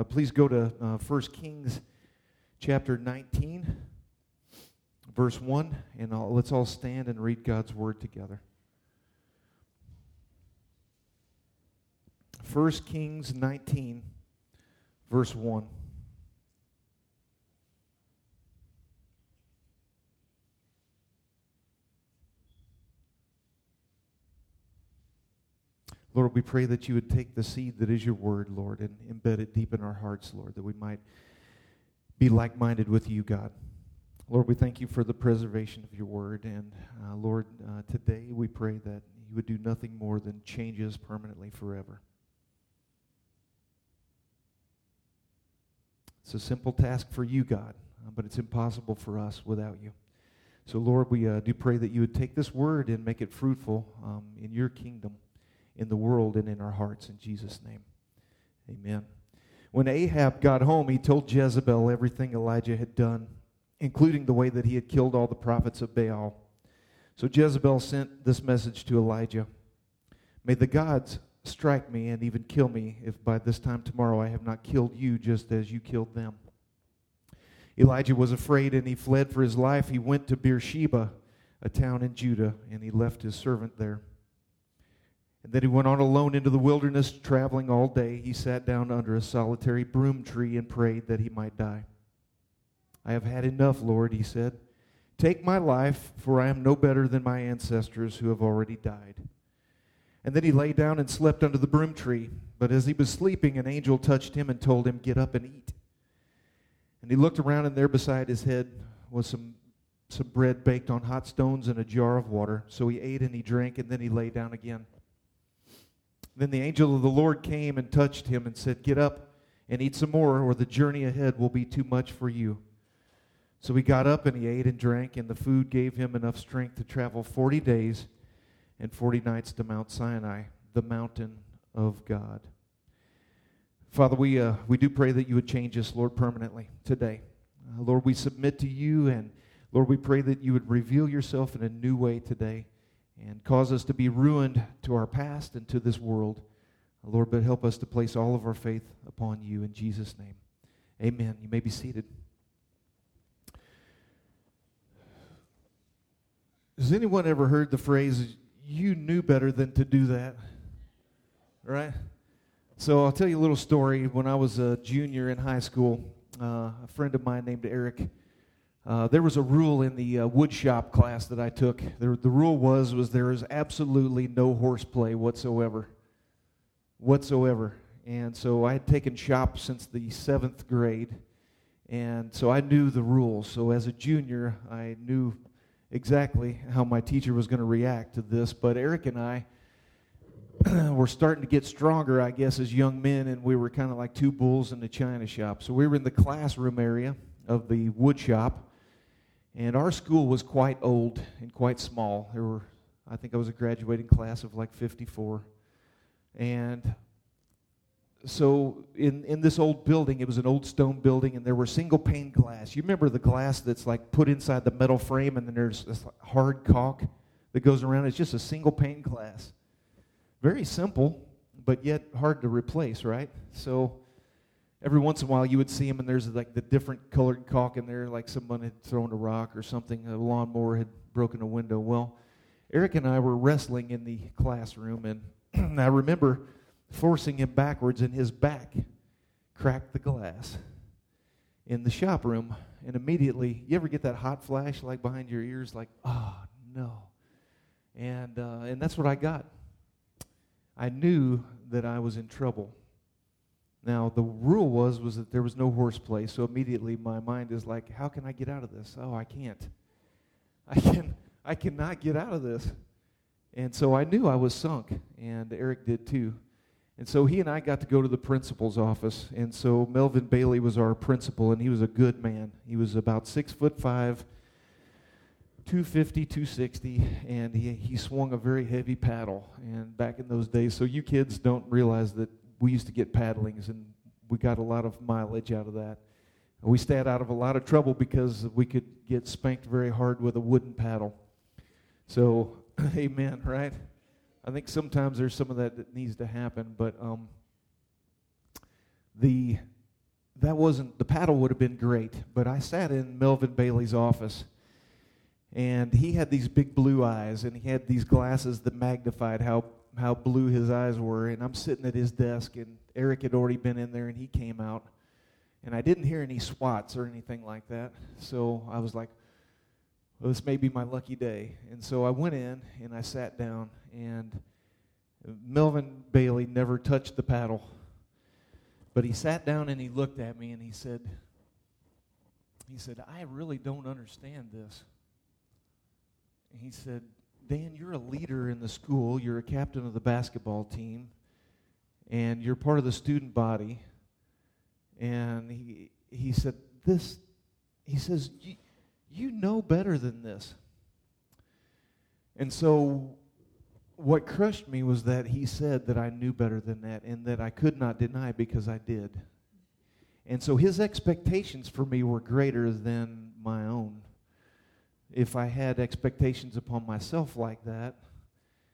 Uh, please go to uh, 1 Kings chapter 19, verse 1, and I'll, let's all stand and read God's word together. 1 Kings 19, verse 1. Lord, we pray that you would take the seed that is your word, Lord, and embed it deep in our hearts, Lord, that we might be like minded with you, God. Lord, we thank you for the preservation of your word. And uh, Lord, uh, today we pray that you would do nothing more than change us permanently forever. It's a simple task for you, God, uh, but it's impossible for us without you. So, Lord, we uh, do pray that you would take this word and make it fruitful um, in your kingdom in the world and in our hearts. In Jesus' name, amen. When Ahab got home, he told Jezebel everything Elijah had done, including the way that he had killed all the prophets of Baal. So Jezebel sent this message to Elijah May the gods strike me and even kill me if by this time tomorrow I have not killed you just as you killed them. Elijah was afraid and he fled for his life. He went to Beersheba, a town in Judah, and he left his servant there. And then he went on alone into the wilderness, traveling all day. He sat down under a solitary broom tree and prayed that he might die. I have had enough, Lord, he said. Take my life, for I am no better than my ancestors who have already died. And then he lay down and slept under the broom tree. But as he was sleeping, an angel touched him and told him, Get up and eat. And he looked around, and there beside his head was some, some bread baked on hot stones and a jar of water. So he ate and he drank, and then he lay down again. Then the angel of the Lord came and touched him and said, Get up and eat some more, or the journey ahead will be too much for you. So he got up and he ate and drank, and the food gave him enough strength to travel 40 days and 40 nights to Mount Sinai, the mountain of God. Father, we, uh, we do pray that you would change us, Lord, permanently today. Uh, Lord, we submit to you, and Lord, we pray that you would reveal yourself in a new way today and cause us to be ruined to our past and to this world. Lord, but help us to place all of our faith upon you in Jesus' name. Amen. You may be seated. Has anyone ever heard the phrase, you knew better than to do that? Right? So I'll tell you a little story. When I was a junior in high school, uh, a friend of mine named Eric uh, there was a rule in the uh, wood shop class that I took. There, the rule was was there is absolutely no horseplay whatsoever, whatsoever. And so I had taken shop since the seventh grade, and so I knew the rules. So as a junior, I knew exactly how my teacher was going to react to this. But Eric and I were starting to get stronger, I guess, as young men, and we were kind of like two bulls in the china shop. So we were in the classroom area of the wood shop and our school was quite old and quite small. There were, I think I was a graduating class of like 54. And so in, in this old building, it was an old stone building, and there were single pane glass. You remember the glass that's like put inside the metal frame, and then there's this hard caulk that goes around. It's just a single pane glass. Very simple, but yet hard to replace, right? So every once in a while you would see them and there's like the different colored caulk in there like someone had thrown a rock or something a lawnmower had broken a window. Well eric and i were wrestling in the classroom and i remember forcing him backwards and his back cracked the glass in the shop room. And immediately you ever get that hot flash like behind your ears like oh no. And uh, and that's what i got. I knew that i was in trouble now, the rule was was that there was no horseplay, so immediately my mind is like, how can I get out of this? Oh, I can't. I can I cannot get out of this. And so I knew I was sunk, and Eric did too. And so he and I got to go to the principal's office. And so Melvin Bailey was our principal, and he was a good man. He was about six foot five, 250, 260, and he, he swung a very heavy paddle. And back in those days, so you kids don't realize that we used to get paddlings, and we got a lot of mileage out of that. We stayed out of a lot of trouble because we could get spanked very hard with a wooden paddle. So, amen, right? I think sometimes there's some of that that needs to happen, but um, the that wasn't, the paddle would have been great, but I sat in Melvin Bailey's office, and he had these big blue eyes, and he had these glasses that magnified how, how blue his eyes were. And I'm sitting at his desk, and Eric had already been in there, and he came out. And I didn't hear any swats or anything like that. So I was like, well, this may be my lucky day. And so I went in and I sat down, and Melvin Bailey never touched the paddle. But he sat down and he looked at me and he said, he said, I really don't understand this. And he said, Dan, you're a leader in the school. You're a captain of the basketball team. And you're part of the student body. And he, he said, this, he says, you know better than this. And so what crushed me was that he said that I knew better than that and that I could not deny because I did. And so his expectations for me were greater than my own. If I had expectations upon myself like that,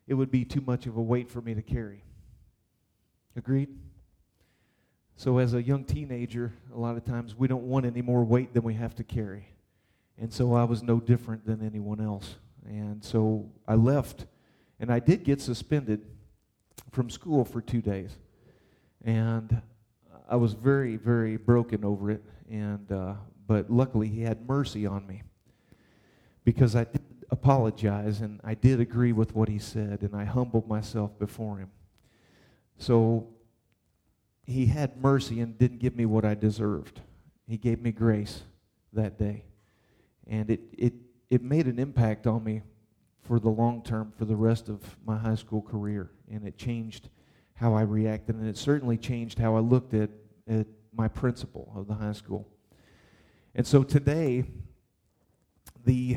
it would be too much of a weight for me to carry. Agreed? So, as a young teenager, a lot of times we don't want any more weight than we have to carry. And so I was no different than anyone else. And so I left and I did get suspended from school for two days. And I was very, very broken over it. And, uh, but luckily, he had mercy on me because I did apologize and I did agree with what he said and I humbled myself before him. So he had mercy and didn't give me what I deserved. He gave me grace that day. And it, it, it made an impact on me for the long term for the rest of my high school career. And it changed how I reacted, and it certainly changed how I looked at, at my principal of the high school. And so today, the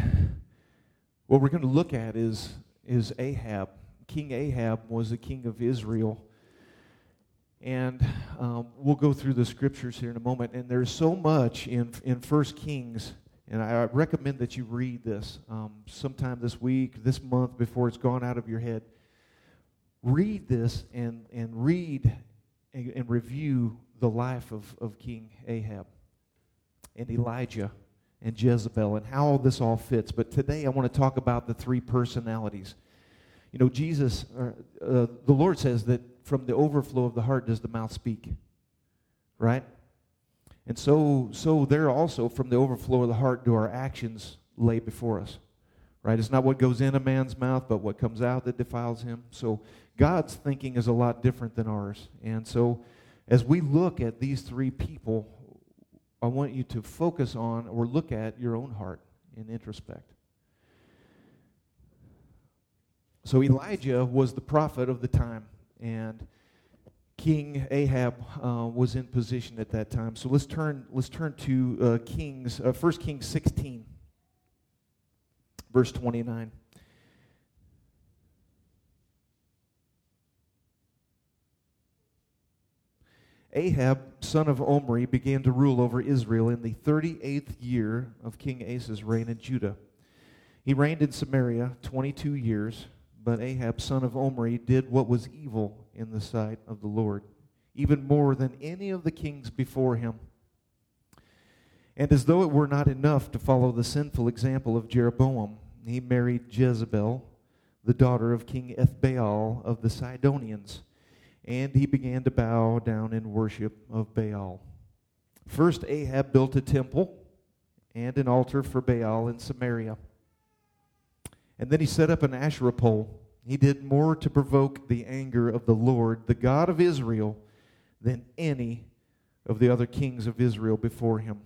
what we're going to look at is is Ahab. King Ahab was the king of Israel. And um, we'll go through the scriptures here in a moment. And there's so much in in First Kings and I recommend that you read this um, sometime this week, this month, before it's gone out of your head. Read this and, and read and, and review the life of, of King Ahab and Elijah and Jezebel and how all this all fits. But today I want to talk about the three personalities. You know, Jesus, uh, uh, the Lord says that from the overflow of the heart does the mouth speak, right? And so, so there also, from the overflow of the heart, do our actions lay before us. Right? It's not what goes in a man's mouth, but what comes out that defiles him. So God's thinking is a lot different than ours. And so as we look at these three people, I want you to focus on or look at your own heart in introspect. So Elijah was the prophet of the time. And King Ahab uh, was in position at that time. So let's turn let's turn to uh, Kings uh, 1 Kings 16 verse 29. Ahab, son of Omri, began to rule over Israel in the 38th year of King Asa's reign in Judah. He reigned in Samaria 22 years, but Ahab, son of Omri, did what was evil in the sight of the Lord, even more than any of the kings before him. And as though it were not enough to follow the sinful example of Jeroboam, he married Jezebel, the daughter of King Ethbaal of the Sidonians, and he began to bow down in worship of Baal. First, Ahab built a temple and an altar for Baal in Samaria. And then he set up an Asherah pole he did more to provoke the anger of the Lord, the God of Israel, than any of the other kings of Israel before him.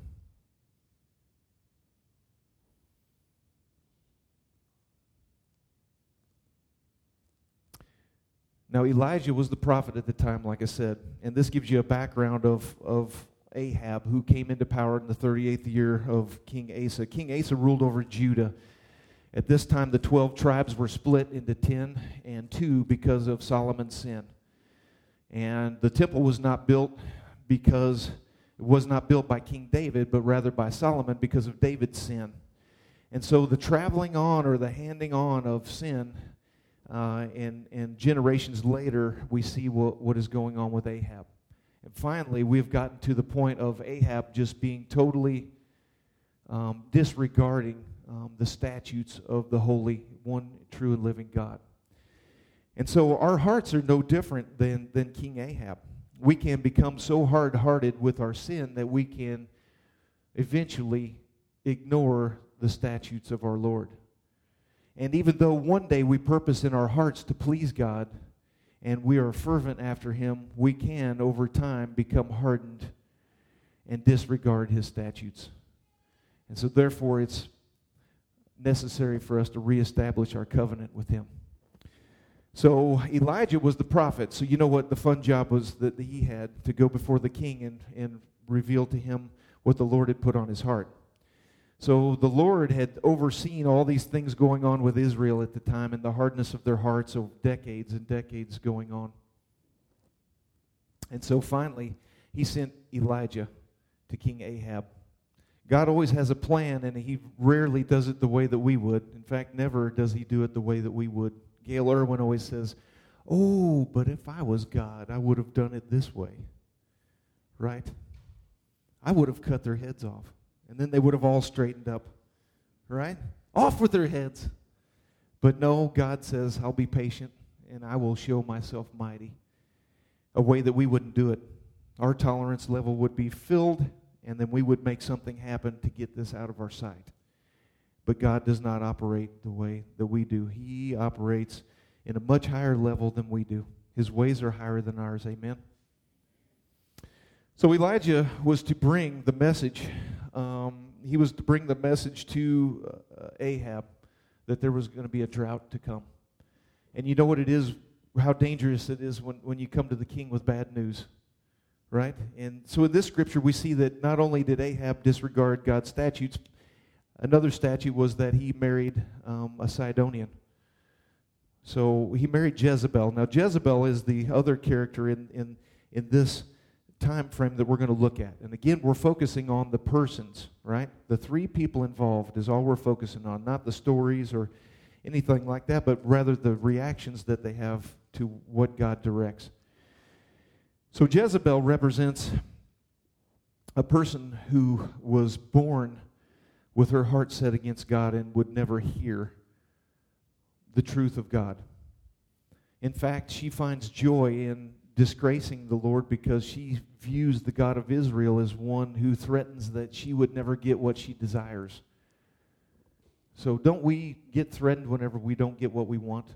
Now, Elijah was the prophet at the time, like I said, and this gives you a background of, of Ahab, who came into power in the 38th year of King Asa. King Asa ruled over Judah at this time, the 12 tribes were split into 10 and 2 because of Solomon's sin. And the temple was not built because it was not built by King David, but rather by Solomon because of David's sin. And so the traveling on or the handing on of sin, uh, and, and generations later, we see what, what is going on with Ahab. And finally, we've gotten to the point of Ahab just being totally um, disregarding um, the statutes of the holy, one true and living God. And so our hearts are no different than, than King Ahab. We can become so hard hearted with our sin that we can eventually ignore the statutes of our Lord. And even though one day we purpose in our hearts to please God and we are fervent after Him, we can, over time, become hardened and disregard His statutes. And so, therefore, it's necessary for us to reestablish our covenant with Him. So, Elijah was the prophet. So, you know what the fun job was that he had to go before the king and, and reveal to him what the Lord had put on his heart. So the Lord had overseen all these things going on with Israel at the time and the hardness of their hearts of decades and decades going on. And so finally, he sent Elijah to King Ahab. God always has a plan, and he rarely does it the way that we would. In fact, never does he do it the way that we would. Gayle Erwin always says, Oh, but if I was God, I would have done it this way. Right? I would have cut their heads off and then they would have all straightened up. Right? Off with their heads. But no, God says, I'll be patient and I will show myself mighty. A way that we wouldn't do it. Our tolerance level would be filled, and then we would make something happen to get this out of our sight. But God does not operate the way that we do. He operates in a much higher level than we do. His ways are higher than ours. Amen. So Elijah was to bring the message um, he was to bring the message to uh, Ahab that there was going to be a drought to come. And you know what it is, how dangerous it is when, when you come to the king with bad news, right? And so in this scripture, we see that not only did Ahab disregard God's statutes, another statute was that he married um, a Sidonian. So he married Jezebel. Now, Jezebel is the other character in, in, in this time frame that we're going to look at. And again, we're focusing on the persons, right? The three people involved is all we're focusing on, not the stories or anything like that, but rather the reactions that they have to what God directs. So Jezebel represents a person who was born with her heart set against God and would never hear the truth of God. In fact, she finds joy in disgracing the Lord because she views the God of Israel as one who threatens that she would never get what she desires. So, don't we get threatened whenever we don't get what we want?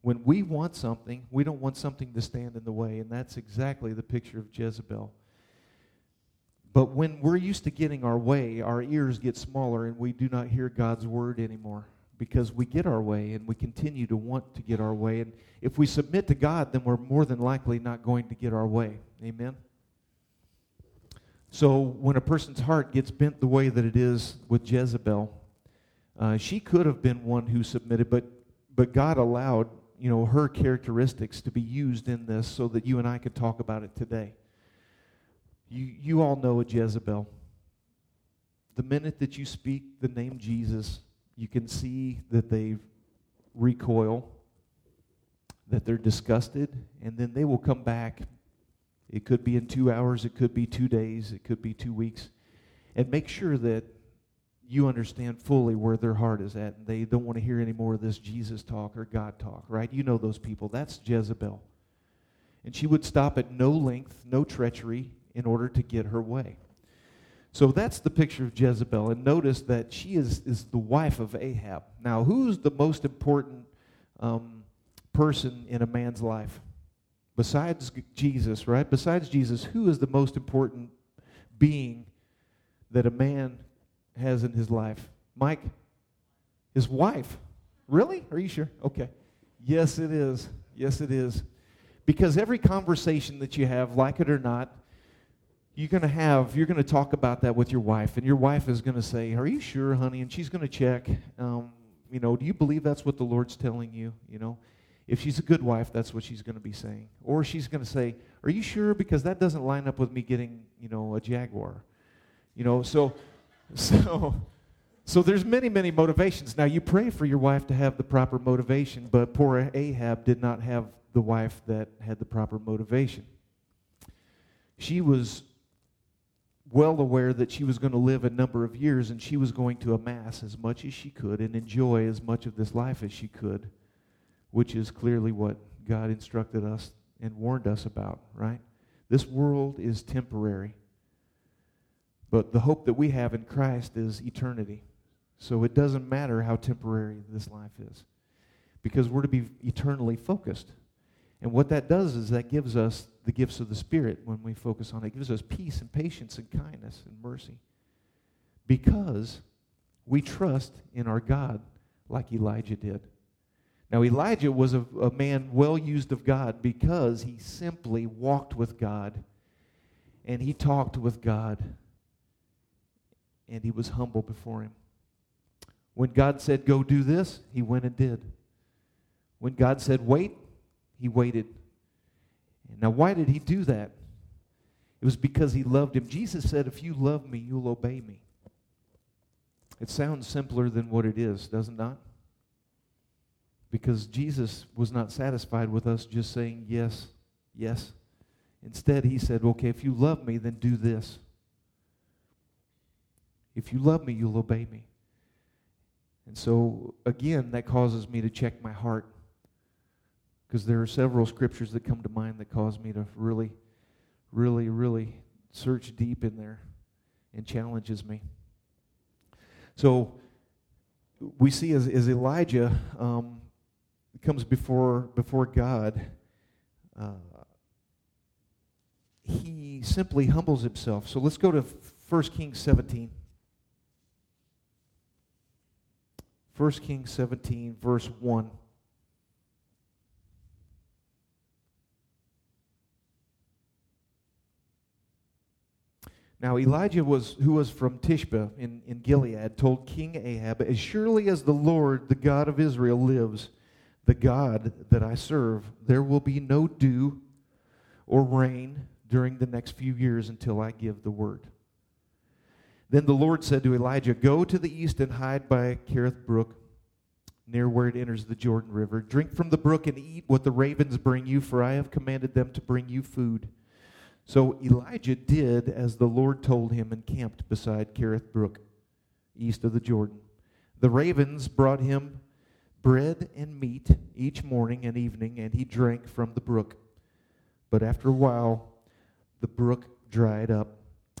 When we want something, we don't want something to stand in the way, and that's exactly the picture of Jezebel. But when we're used to getting our way, our ears get smaller and we do not hear God's word anymore because we get our way and we continue to want to get our way. And if we submit to God, then we're more than likely not going to get our way. Amen? So when a person's heart gets bent the way that it is with Jezebel, uh, she could have been one who submitted, but, but God allowed you know, her characteristics to be used in this so that you and I could talk about it today. You, you all know a Jezebel. The minute that you speak the name Jesus, you can see that they recoil, that they're disgusted, and then they will come back. It could be in two hours, it could be two days, it could be two weeks. And make sure that you understand fully where their heart is at, and they don't want to hear any more of this Jesus talk or God talk, right? You know those people. That's Jezebel. And she would stop at no length, no treachery in order to get her way. So that's the picture of Jezebel. And notice that she is, is the wife of Ahab. Now, who's the most important um, person in a man's life? Besides Jesus, right? Besides Jesus, who is the most important being that a man has in his life? Mike? His wife. Really? Are you sure? Okay. Yes, it is. Yes, it is. Because every conversation that you have, like it or not, you're going to have, you're going to talk about that with your wife, and your wife is going to say, Are you sure, honey? And she's going to check, um, you know, do you believe that's what the Lord's telling you? You know, if she's a good wife, that's what she's going to be saying. Or she's going to say, Are you sure? Because that doesn't line up with me getting, you know, a Jaguar. You know, so, so, so there's many, many motivations. Now, you pray for your wife to have the proper motivation, but poor Ahab did not have the wife that had the proper motivation. she was well aware that she was going to live a number of years and she was going to amass as much as she could and enjoy as much of this life as she could, which is clearly what God instructed us and warned us about, right? This world is temporary. But the hope that we have in Christ is eternity. So it doesn't matter how temporary this life is because we're to be eternally focused. And what that does is that gives us the gifts of the Spirit when we focus on it. It gives us peace and patience and kindness and mercy because we trust in our God like Elijah did. Now, Elijah was a, a man well used of God because he simply walked with God and he talked with God and he was humble before him. When God said, Go do this, he went and did. When God said, Wait, he waited. Now, why did he do that? It was because he loved him. Jesus said, If you love me, you'll obey me. It sounds simpler than what it is, does it not? Because Jesus was not satisfied with us just saying yes, yes. Instead, he said, Okay, if you love me, then do this. If you love me, you'll obey me. And so, again, that causes me to check my heart because there are several scriptures that come to mind that cause me to really, really, really search deep in there and challenges me. So we see as, as Elijah um, comes before before God, uh, he simply humbles himself. So let's go to 1 Kings 17. 1 Kings 17, verse 1. Now Elijah was who was from Tishbe in, in Gilead told King Ahab, As surely as the Lord, the God of Israel, lives, the God that I serve, there will be no dew or rain during the next few years until I give the word. Then the Lord said to Elijah, Go to the east and hide by Kerith Brook, near where it enters the Jordan River. Drink from the brook and eat what the ravens bring you, for I have commanded them to bring you food. So Elijah did as the Lord told him and camped beside Kerith Brook, east of the Jordan. The ravens brought him bread and meat each morning and evening, and he drank from the brook. But after a while, the brook dried up,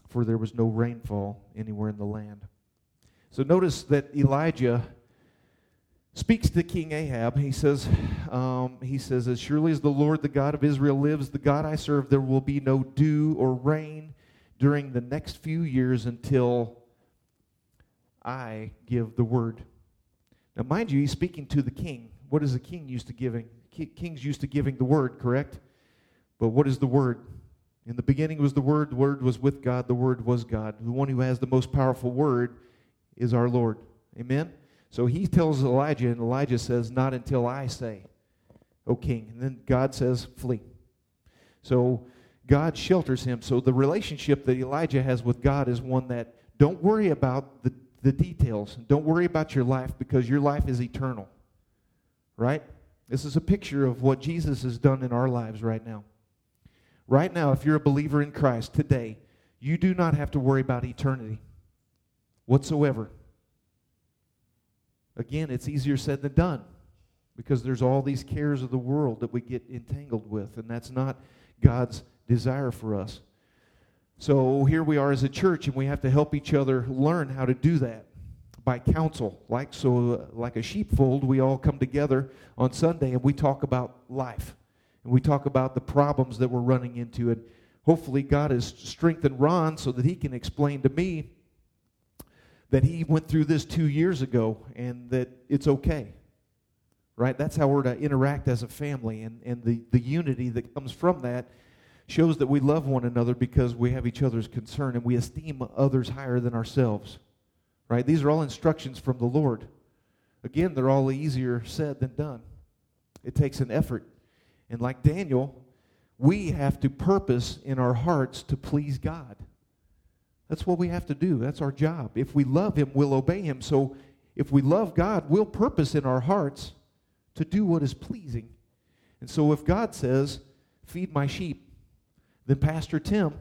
for there was no rainfall anywhere in the land. So notice that Elijah speaks to King Ahab. He says, um, he says, as surely as the Lord, the God of Israel lives, the God I serve, there will be no dew or rain during the next few years until I give the word. Now, mind you, he's speaking to the king. What is the king used to giving? King's used to giving the word, correct? But what is the word? In the beginning was the Word, the Word was with God, the Word was God. The one who has the most powerful word is our Lord. Amen? So he tells Elijah, and Elijah says, Not until I say, O king. And then God says, Flee. So God shelters him. So the relationship that Elijah has with God is one that don't worry about the, the details. Don't worry about your life because your life is eternal. Right? This is a picture of what Jesus has done in our lives right now. Right now, if you're a believer in Christ today, you do not have to worry about eternity whatsoever. Again, it's easier said than done because there's all these cares of the world that we get entangled with, and that's not God's desire for us. So here we are as a church, and we have to help each other learn how to do that by counsel. Like so, uh, like a sheepfold, we all come together on Sunday and we talk about life, and we talk about the problems that we're running into, and hopefully God has strengthened Ron so that he can explain to me that he went through this two years ago and that it's okay. Right? That's how we're to interact as a family. And, and the, the unity that comes from that shows that we love one another because we have each other's concern and we esteem others higher than ourselves. Right? These are all instructions from the Lord. Again, they're all easier said than done. It takes an effort. And like Daniel, we have to purpose in our hearts to please God. That's what we have to do. That's our job. If we love Him, we'll obey Him. So if we love God, we'll purpose in our hearts to do what is pleasing. And so if God says, feed my sheep, then Pastor Tim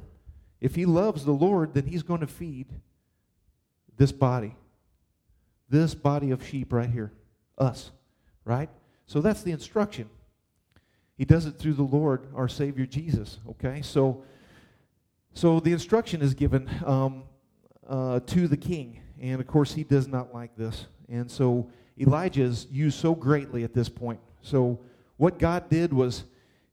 If he loves the Lord, then he's going to feed this body. This body of sheep right here. Us. Right? So that's the instruction. He does it through the Lord, our Savior Jesus. Okay? So, so the instruction is given um, uh, to the king. And of course, he does not like this. And so Elijah is used so greatly at this point. So what God did was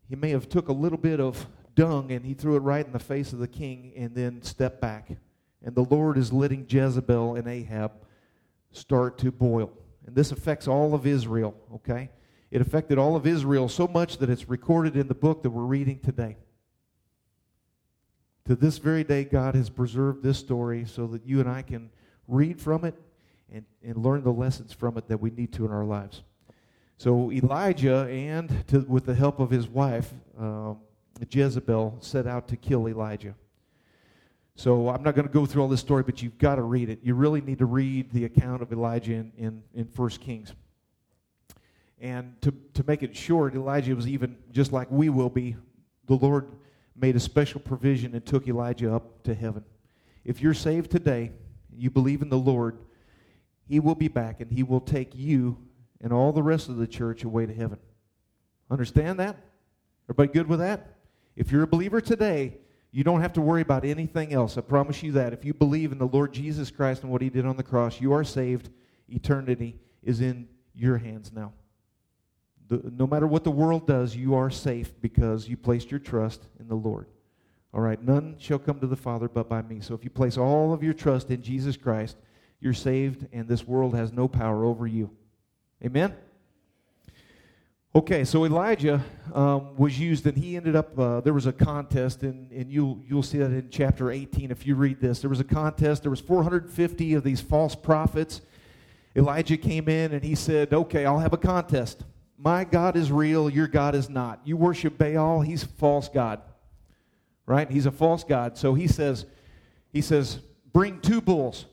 he may have took a little bit of dung and he threw it right in the face of the king and then stepped back. And the Lord is letting Jezebel and Ahab start to boil. And this affects all of Israel, okay? It affected all of Israel so much that it's recorded in the book that we're reading today. To this very day, God has preserved this story so that you and I can read from it and, and learn the lessons from it that we need to in our lives. So Elijah, and to, with the help of his wife, um, Jezebel, set out to kill Elijah. So I'm not going to go through all this story, but you've got to read it. You really need to read the account of Elijah in, in, in 1 Kings. And to, to make it short, Elijah was even just like we will be. The Lord made a special provision and took Elijah up to heaven. If you're saved today, you believe in the Lord, He will be back and He will take you and all the rest of the church away to heaven. Understand that? Everybody good with that? If you're a believer today, you don't have to worry about anything else. I promise you that. If you believe in the Lord Jesus Christ and what He did on the cross, you are saved. Eternity is in your hands now. The, no matter what the world does, you are safe because you placed your trust in the Lord. All right, none shall come to the Father but by me. So if you place all of your trust in Jesus Christ, you're saved, and this world has no power over you. Amen? Okay, so Elijah um, was used, and he ended up. Uh, there was a contest, and, and you'll you'll see that in chapter 18 if you read this. There was a contest. There was 450 of these false prophets. Elijah came in and he said, "Okay, I'll have a contest. My God is real. Your God is not. You worship Baal. He's a false god, right? He's a false god. So he says, he says, bring two bulls."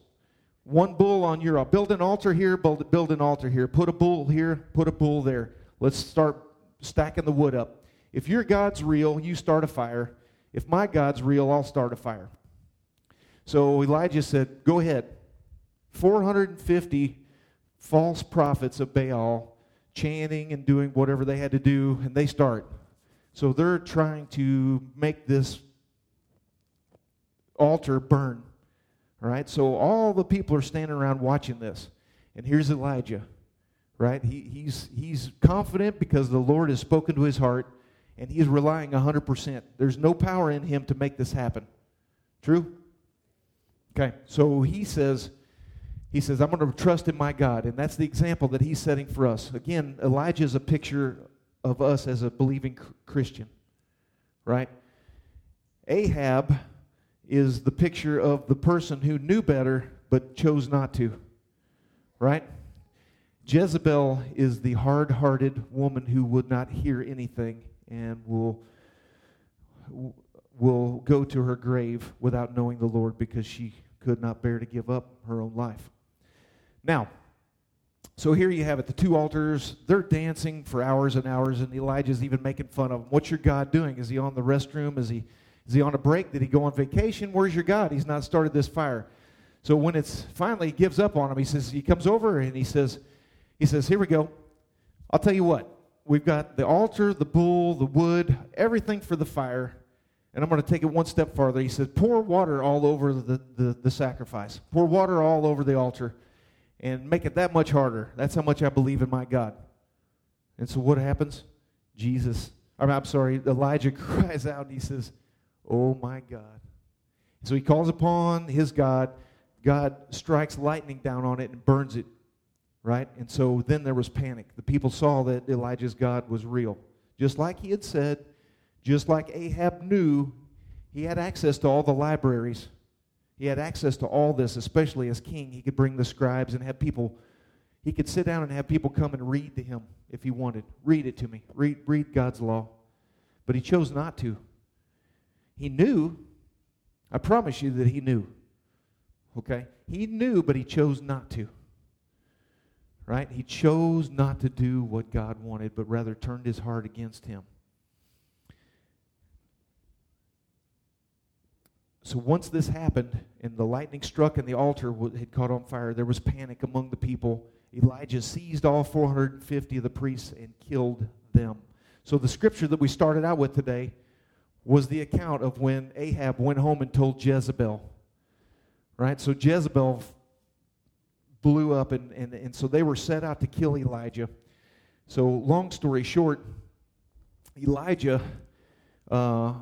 One bull on your, I'll build an altar here, build, build an altar here. Put a bull here, put a bull there. Let's start stacking the wood up. If your God's real, you start a fire. If my God's real, I'll start a fire. So Elijah said, Go ahead. 450 false prophets of Baal chanting and doing whatever they had to do, and they start. So they're trying to make this altar burn. All right, so all the people are standing around watching this. And here's Elijah, right? He, he's, he's confident because the Lord has spoken to his heart, and he's relying 100%. There's no power in him to make this happen. True? Okay, so he says, he says, I'm going to trust in my God. And that's the example that he's setting for us. Again, Elijah is a picture of us as a believing Christian, right? Ahab is the picture of the person who knew better but chose not to. Right? Jezebel is the hard hearted woman who would not hear anything and will, will go to her grave without knowing the Lord because she could not bear to give up her own life. Now, so here you have it the two altars, they're dancing for hours and hours, and Elijah's even making fun of them. What's your God doing? Is he on the restroom? Is he is he on a break? Did he go on vacation? Where's your God? He's not started this fire. So when it's finally he gives up on him, he says he comes over and he says, he says, here we go. I'll tell you what. We've got the altar, the bull, the wood, everything for the fire. And I'm going to take it one step farther. He says, pour water all over the, the, the sacrifice. Pour water all over the altar and make it that much harder. That's how much I believe in my God. And so what happens? Jesus, I'm sorry, Elijah cries out and he says, Oh my God. So he calls upon his God. God strikes lightning down on it and burns it, right? And so then there was panic. The people saw that Elijah's God was real. Just like he had said, just like Ahab knew, he had access to all the libraries. He had access to all this, especially as king. He could bring the scribes and have people, he could sit down and have people come and read to him if he wanted. Read it to me. Read, read God's law. But he chose not to. He knew. I promise you that he knew. Okay? He knew, but he chose not to. Right? He chose not to do what God wanted, but rather turned his heart against him. So once this happened and the lightning struck and the altar had caught on fire, there was panic among the people. Elijah seized all 450 of the priests and killed them. So the scripture that we started out with today was the account of when Ahab went home and told Jezebel. Right? So Jezebel blew up, and, and, and so they were set out to kill Elijah. So, long story short, Elijah uh,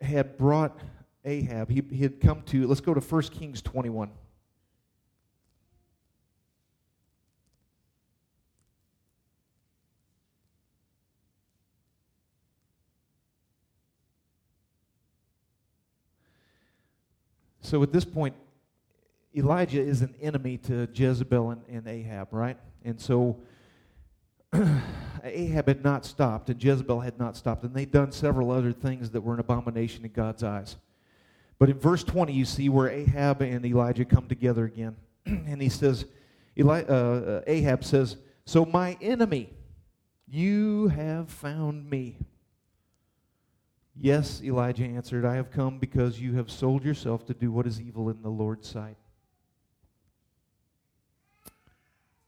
had brought Ahab, he, he had come to, let's go to 1 Kings 21. So at this point, Elijah is an enemy to Jezebel and, and Ahab, right? And so Ahab had not stopped, and Jezebel had not stopped, and they'd done several other things that were an abomination in God's eyes. But in verse 20, you see where Ahab and Elijah come together again. and he says, Eli, uh, uh, Ahab says, So my enemy, you have found me. Yes, Elijah answered, I have come because you have sold yourself to do what is evil in the Lord's sight.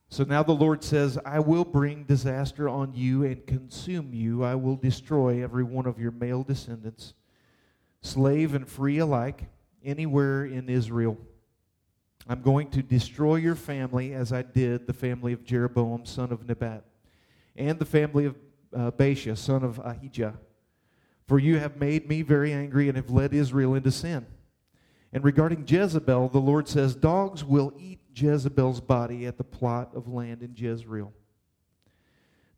So now the Lord says, I will bring disaster on you and consume you. I will destroy every one of your male descendants, slave and free alike, anywhere in Israel. I'm going to destroy your family as I did the family of Jeroboam, son of Nebat, and the family of uh, Baasha, son of Ahijah for you have made me very angry and have led Israel into sin. And regarding Jezebel, the Lord says, Dogs will eat Jezebel's body at the plot of land in Jezreel.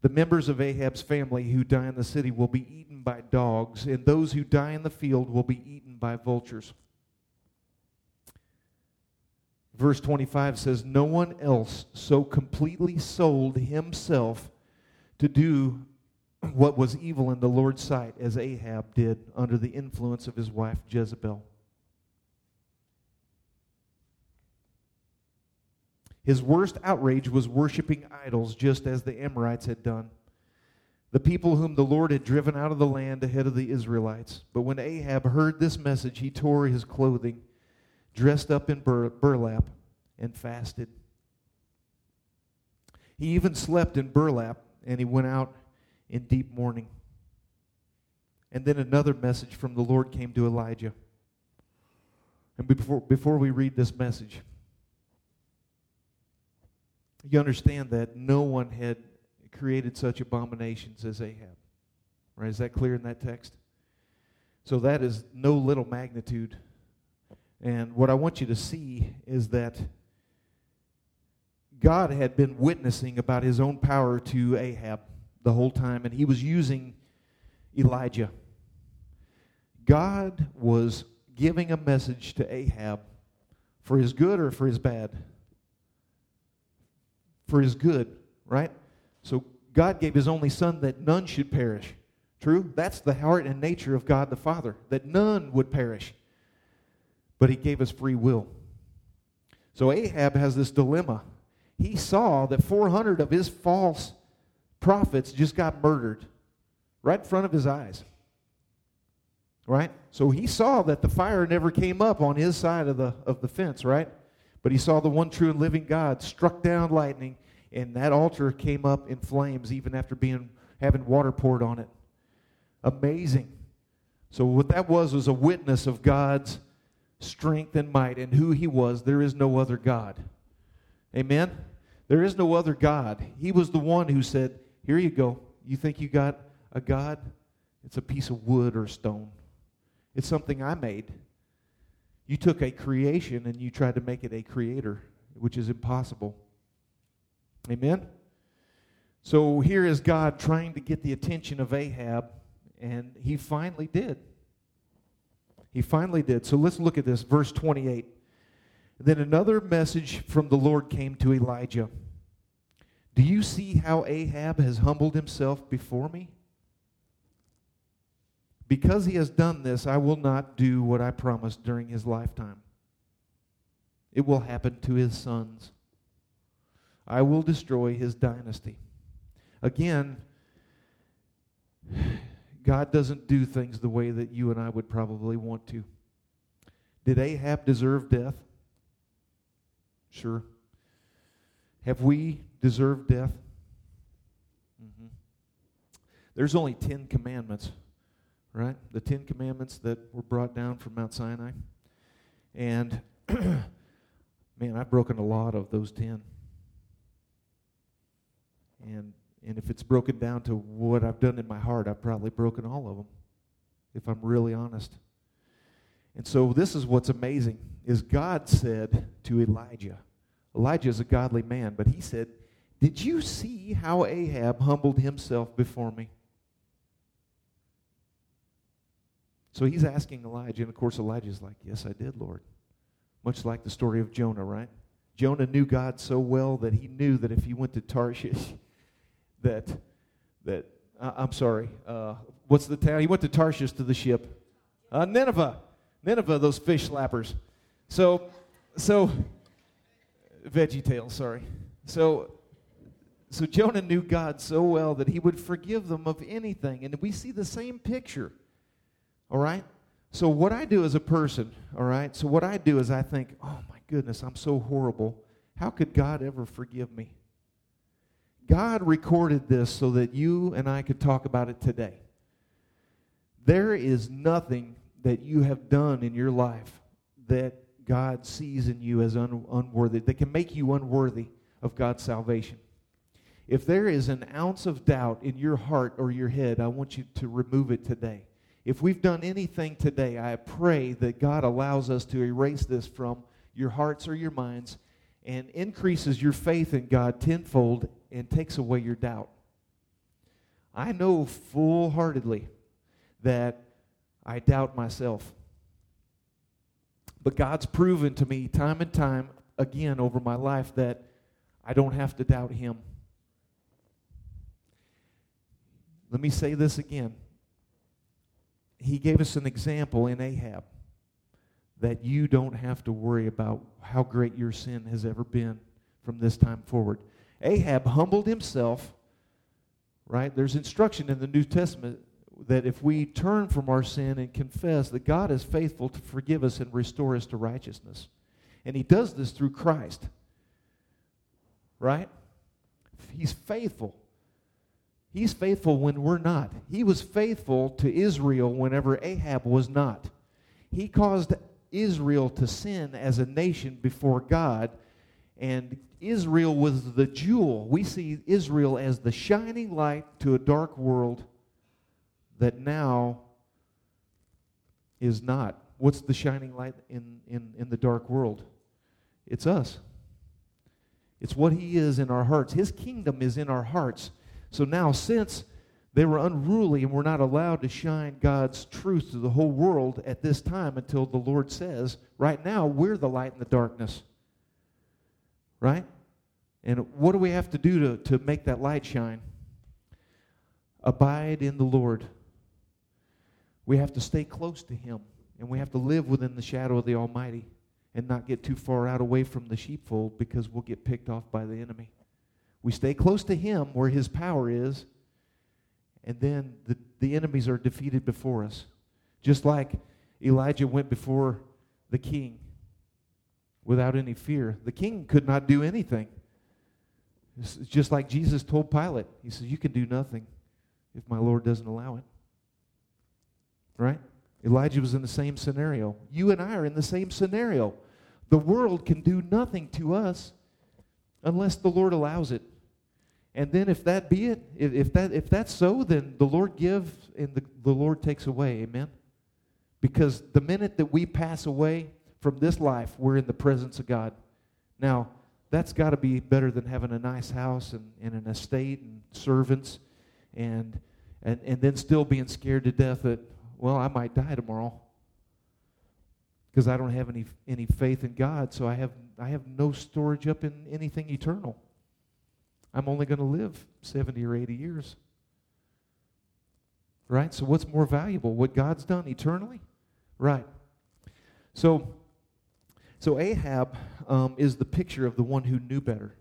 The members of Ahab's family who die in the city will be eaten by dogs, and those who die in the field will be eaten by vultures. Verse 25 says, No one else so completely sold himself to do what was evil in the Lord's sight, as Ahab did under the influence of his wife Jezebel. His worst outrage was worshiping idols, just as the Amorites had done, the people whom the Lord had driven out of the land ahead of the Israelites. But when Ahab heard this message, he tore his clothing, dressed up in bur- burlap, and fasted. He even slept in burlap, and he went out in deep mourning. And then another message from the Lord came to Elijah. And before, before we read this message, you understand that no one had created such abominations as Ahab. Right? Is that clear in that text? So that is no little magnitude. And what I want you to see is that God had been witnessing about his own power to Ahab the whole time, and he was using Elijah. God was giving a message to Ahab for his good or for his bad? For his good, right? So God gave his only son that none should perish. True? That's the heart and nature of God the Father, that none would perish. But he gave us free will. So Ahab has this dilemma. He saw that 400 of his false prophets just got murdered right in front of his eyes. Right? So he saw that the fire never came up on his side of the, of the fence, right? But he saw the one true and living God struck down lightning, and that altar came up in flames even after being having water poured on it. Amazing. So what that was was a witness of God's strength and might and who he was. There is no other God. Amen? There is no other God. He was the one who said, here you go. You think you got a God? It's a piece of wood or stone. It's something I made. You took a creation and you tried to make it a creator, which is impossible. Amen? So here is God trying to get the attention of Ahab, and he finally did. He finally did. So let's look at this, verse 28. Then another message from the Lord came to Elijah. Do you see how Ahab has humbled himself before me? Because he has done this, I will not do what I promised during his lifetime. It will happen to his sons. I will destroy his dynasty. Again, God doesn't do things the way that you and I would probably want to. Did Ahab deserve death? Sure. Have we deserved death? Mm-hmm. There's only Ten Commandments, right? The Ten Commandments that were brought down from Mount Sinai. And, man, I've broken a lot of those ten. And, and if it's broken down to what I've done in my heart, I've probably broken all of them, if I'm really honest. And so this is what's amazing is God said to Elijah, Elijah is a godly man, but he said, Did you see how Ahab humbled himself before me? So he's asking Elijah, and of course Elijah's like, Yes, I did, Lord. Much like the story of Jonah, right? Jonah knew God so well that he knew that if he went to Tarshish, that that uh, I'm sorry, uh, what's the town? He went to Tarshish to the ship, uh, Nineveh, Nineveh, those fish slappers. So, so Veggie Tale, sorry. So, so Jonah knew God so well that he would forgive them of anything, and we see the same picture. All right. So what I do as a person, all right. So what I do is I think, oh my goodness, I'm so horrible. How could God ever forgive me? God recorded this so that you and I could talk about it today. There is nothing that you have done in your life that God sees in you as un- unworthy, that can make you unworthy of God's salvation. If there is an ounce of doubt in your heart or your head, I want you to remove it today. If we've done anything today, I pray that God allows us to erase this from your hearts or your minds and increases your faith in God tenfold and takes away your doubt. I know full heartedly that I doubt myself. But God's proven to me time and time again over my life that I don't have to doubt Him. Let me say this again. He gave us an example in Ahab that you don't have to worry about how great your sin has ever been from this time forward. Ahab humbled himself, right? There's instruction in the New Testament that if we turn from our sin and confess that God is faithful to forgive us and restore us to righteousness. And he does this through Christ. Right? He's faithful. He's faithful when we're not. He was faithful to Israel whenever Ahab was not. He caused Israel to sin as a nation before God, and Israel was the jewel. We see Israel as the shining light to a dark world that now is not. What's the shining light in, in, in the dark world? It's us. It's what He is in our hearts. His kingdom is in our hearts. So now, since they were unruly and were not allowed to shine God's truth to the whole world at this time until the Lord says, right now, we're the light in the darkness. Right? And what do we have to do to, to make that light shine? Abide in the Lord. We have to stay close to Him, and we have to live within the shadow of the Almighty and not get too far out away from the sheepfold because we'll get picked off by the enemy. We stay close to Him where His power is, and then the, the enemies are defeated before us. Just like Elijah went before the king without any fear. The king could not do anything. It's just like Jesus told Pilate. He says, You can do nothing if my Lord doesn't allow it. Right? Elijah was in the same scenario. You and I are in the same scenario. The world can do nothing to us unless the Lord allows it. And then if that be it, if, that if that's so, then the Lord gives and the, the Lord takes away. Amen. Because the minute that we pass away from this life, we're in the presence of God. Now, that's got to be better than having a nice house and, and an estate and servants and, and and then still being scared to death that well, I might die tomorrow because I don't have any any faith in God, so I have I have no storage up in anything eternal. I'm only going to live 70 or 80 years. Right? So what's more valuable? What God's done eternally? Right. So so Ahab um, is the picture of the one who knew better.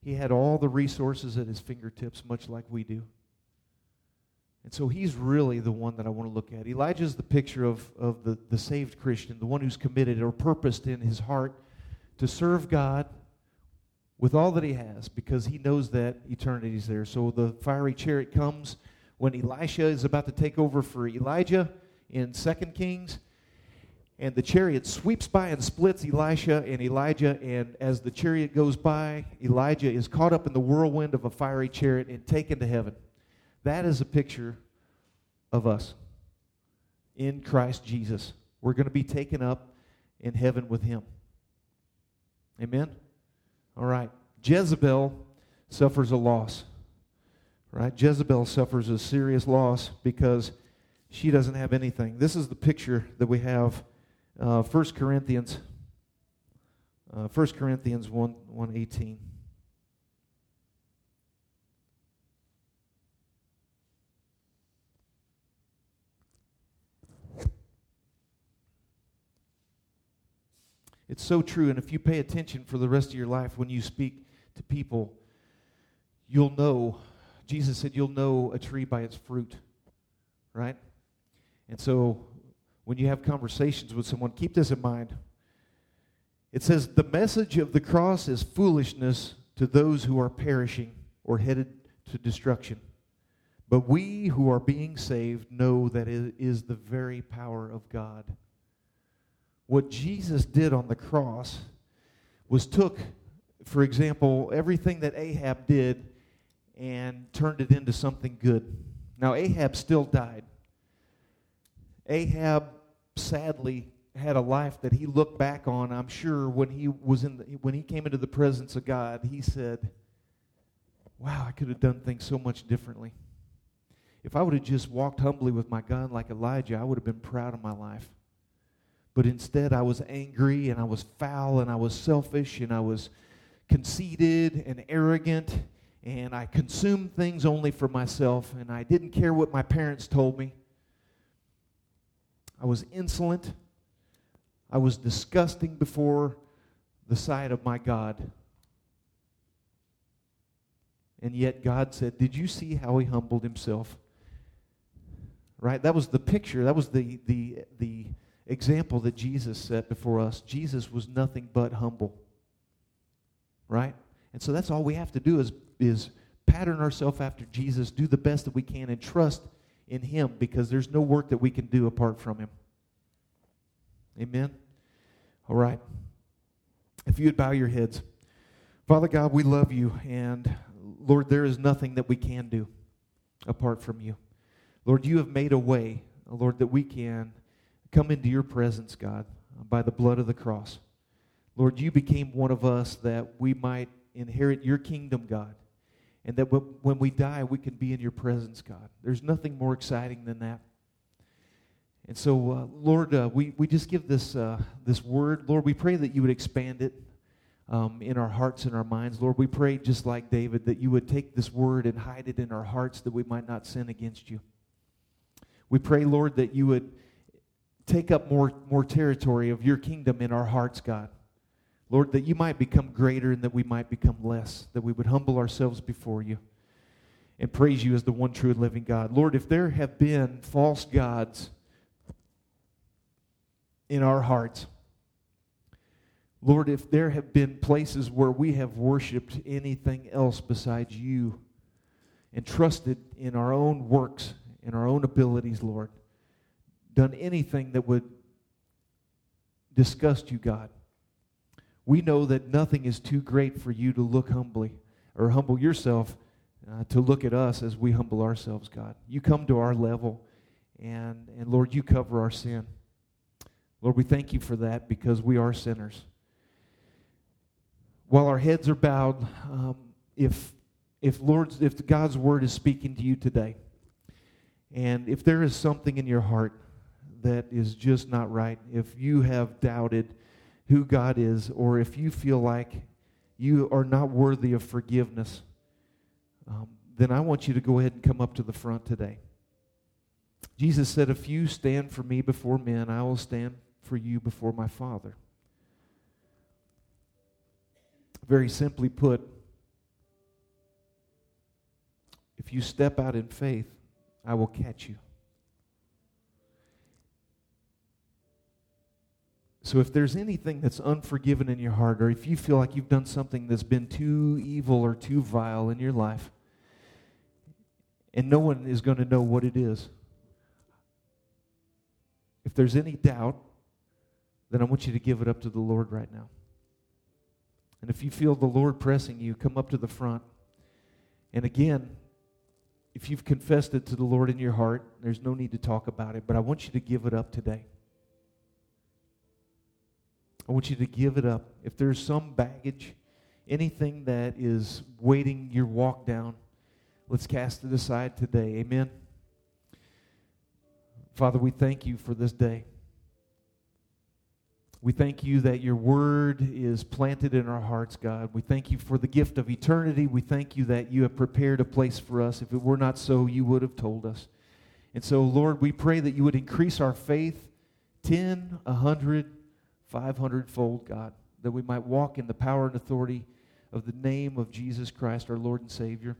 He had all the resources at his fingertips, much like we do. And so he's really the one that I want to look at. Elijah is the picture of, of the, the saved Christian, the one who's committed or purposed in his heart to serve God with all that he has because he knows that eternity is there. So the fiery chariot comes when Elisha is about to take over for Elijah in 2 Kings. And the chariot sweeps by and splits Elisha and Elijah. And as the chariot goes by, Elijah is caught up in the whirlwind of a fiery chariot and taken to heaven. That is a picture of us in Christ Jesus. We're going to be taken up in heaven with him. Amen? All right. Jezebel suffers a loss. Right? Jezebel suffers a serious loss because she doesn't have anything. This is the picture that we have. Uh, 1 Corinthians, uh, 1 Corinthians 1, 118. It's so true. And if you pay attention for the rest of your life when you speak to people, you'll know. Jesus said, You'll know a tree by its fruit, right? And so when you have conversations with someone, keep this in mind. It says, The message of the cross is foolishness to those who are perishing or headed to destruction. But we who are being saved know that it is the very power of God what Jesus did on the cross was took, for example, everything that Ahab did and turned it into something good. Now, Ahab still died. Ahab sadly had a life that he looked back on. I'm sure when he was in the, when he came into the presence of God, he said, "Wow, I could have done things so much differently. If I would have just walked humbly with my God like Elijah, I would have been proud of my life." But instead, I was angry and I was foul and I was selfish and I was conceited and arrogant and I consumed things only for myself and I didn't care what my parents told me. I was insolent. I was disgusting before the sight of my God. And yet God said, Did you see how he humbled himself? Right? That was the picture. That was the the the example that Jesus set before us, Jesus was nothing but humble. Right? And so that's all we have to do is, is pattern ourselves after Jesus, do the best that we can, and trust in Him because there's no work that we can do apart from Him. Amen? All right. If you would bow your heads. Father God, we love you, and Lord, there is nothing that we can do apart from you. Lord, you have made a way, Lord, that we can come into your presence, God, by the blood of the cross. Lord, you became one of us that we might inherit your kingdom, God. And that when we die, we can be in your presence, God. There's nothing more exciting than that. And so, uh, Lord, uh, we, we just give this, uh, this word. Lord, we pray that you would expand it um, in our hearts and our minds. Lord, we pray, just like David, that you would take this word and hide it in our hearts that we might not sin against you. We pray, Lord, that you would take up more, more territory of your kingdom in our hearts, God. Lord, that you might become greater and that we might become less, that we would humble ourselves before you and praise you as the one true and living God. Lord, if there have been false gods in our hearts, Lord, if there have been places where we have worshiped anything else besides you and trusted in our own works and our own abilities, Lord, done anything that would disgust you, God. We know that nothing is too great for you to look humbly or humble yourself uh, to look at us as we humble ourselves, God. You come to our level, and, and Lord, you cover our sin. Lord, we thank you for that because we are sinners. While our heads are bowed, um, if, if, Lord, if God's word is speaking to you today, and if there is something in your heart that is just not right, if you have doubted who God is, or if you feel like you are not worthy of forgiveness, um, then I want you to go ahead and come up to the front today. Jesus said, If you stand for me before men, I will stand for you before my Father. Very simply put, if you step out in faith, I will catch you. So if there's anything that's unforgiven in your heart, or if you feel like you've done something that's been too evil or too vile in your life, and no one is going to know what it is, if there's any doubt, then I want you to give it up to the Lord right now. And if you feel the Lord pressing you, come up to the front. And again, if you've confessed it to the Lord in your heart, there's no need to talk about it, but I want you to give it up today. I want you to give it up. If there's some baggage, anything that is waiting your walk down, let's cast it aside today. Amen. Father, we thank you for this day. We thank you that your word is planted in our hearts, God. We thank you for the gift of eternity. We thank you that you have prepared a place for us. If it were not so, you would have told us. And so, Lord, we pray that you would increase our faith 10, 100, 500 fold, God, that we might walk in the power and authority of the name of Jesus Christ, our Lord and Savior.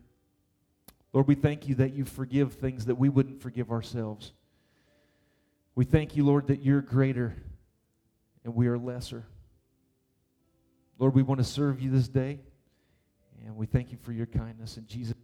Lord, we thank you that you forgive things that we wouldn't forgive ourselves. We thank you, Lord, that you're greater and we are lesser. Lord, we want to serve you this day, and we thank you for your kindness in Jesus'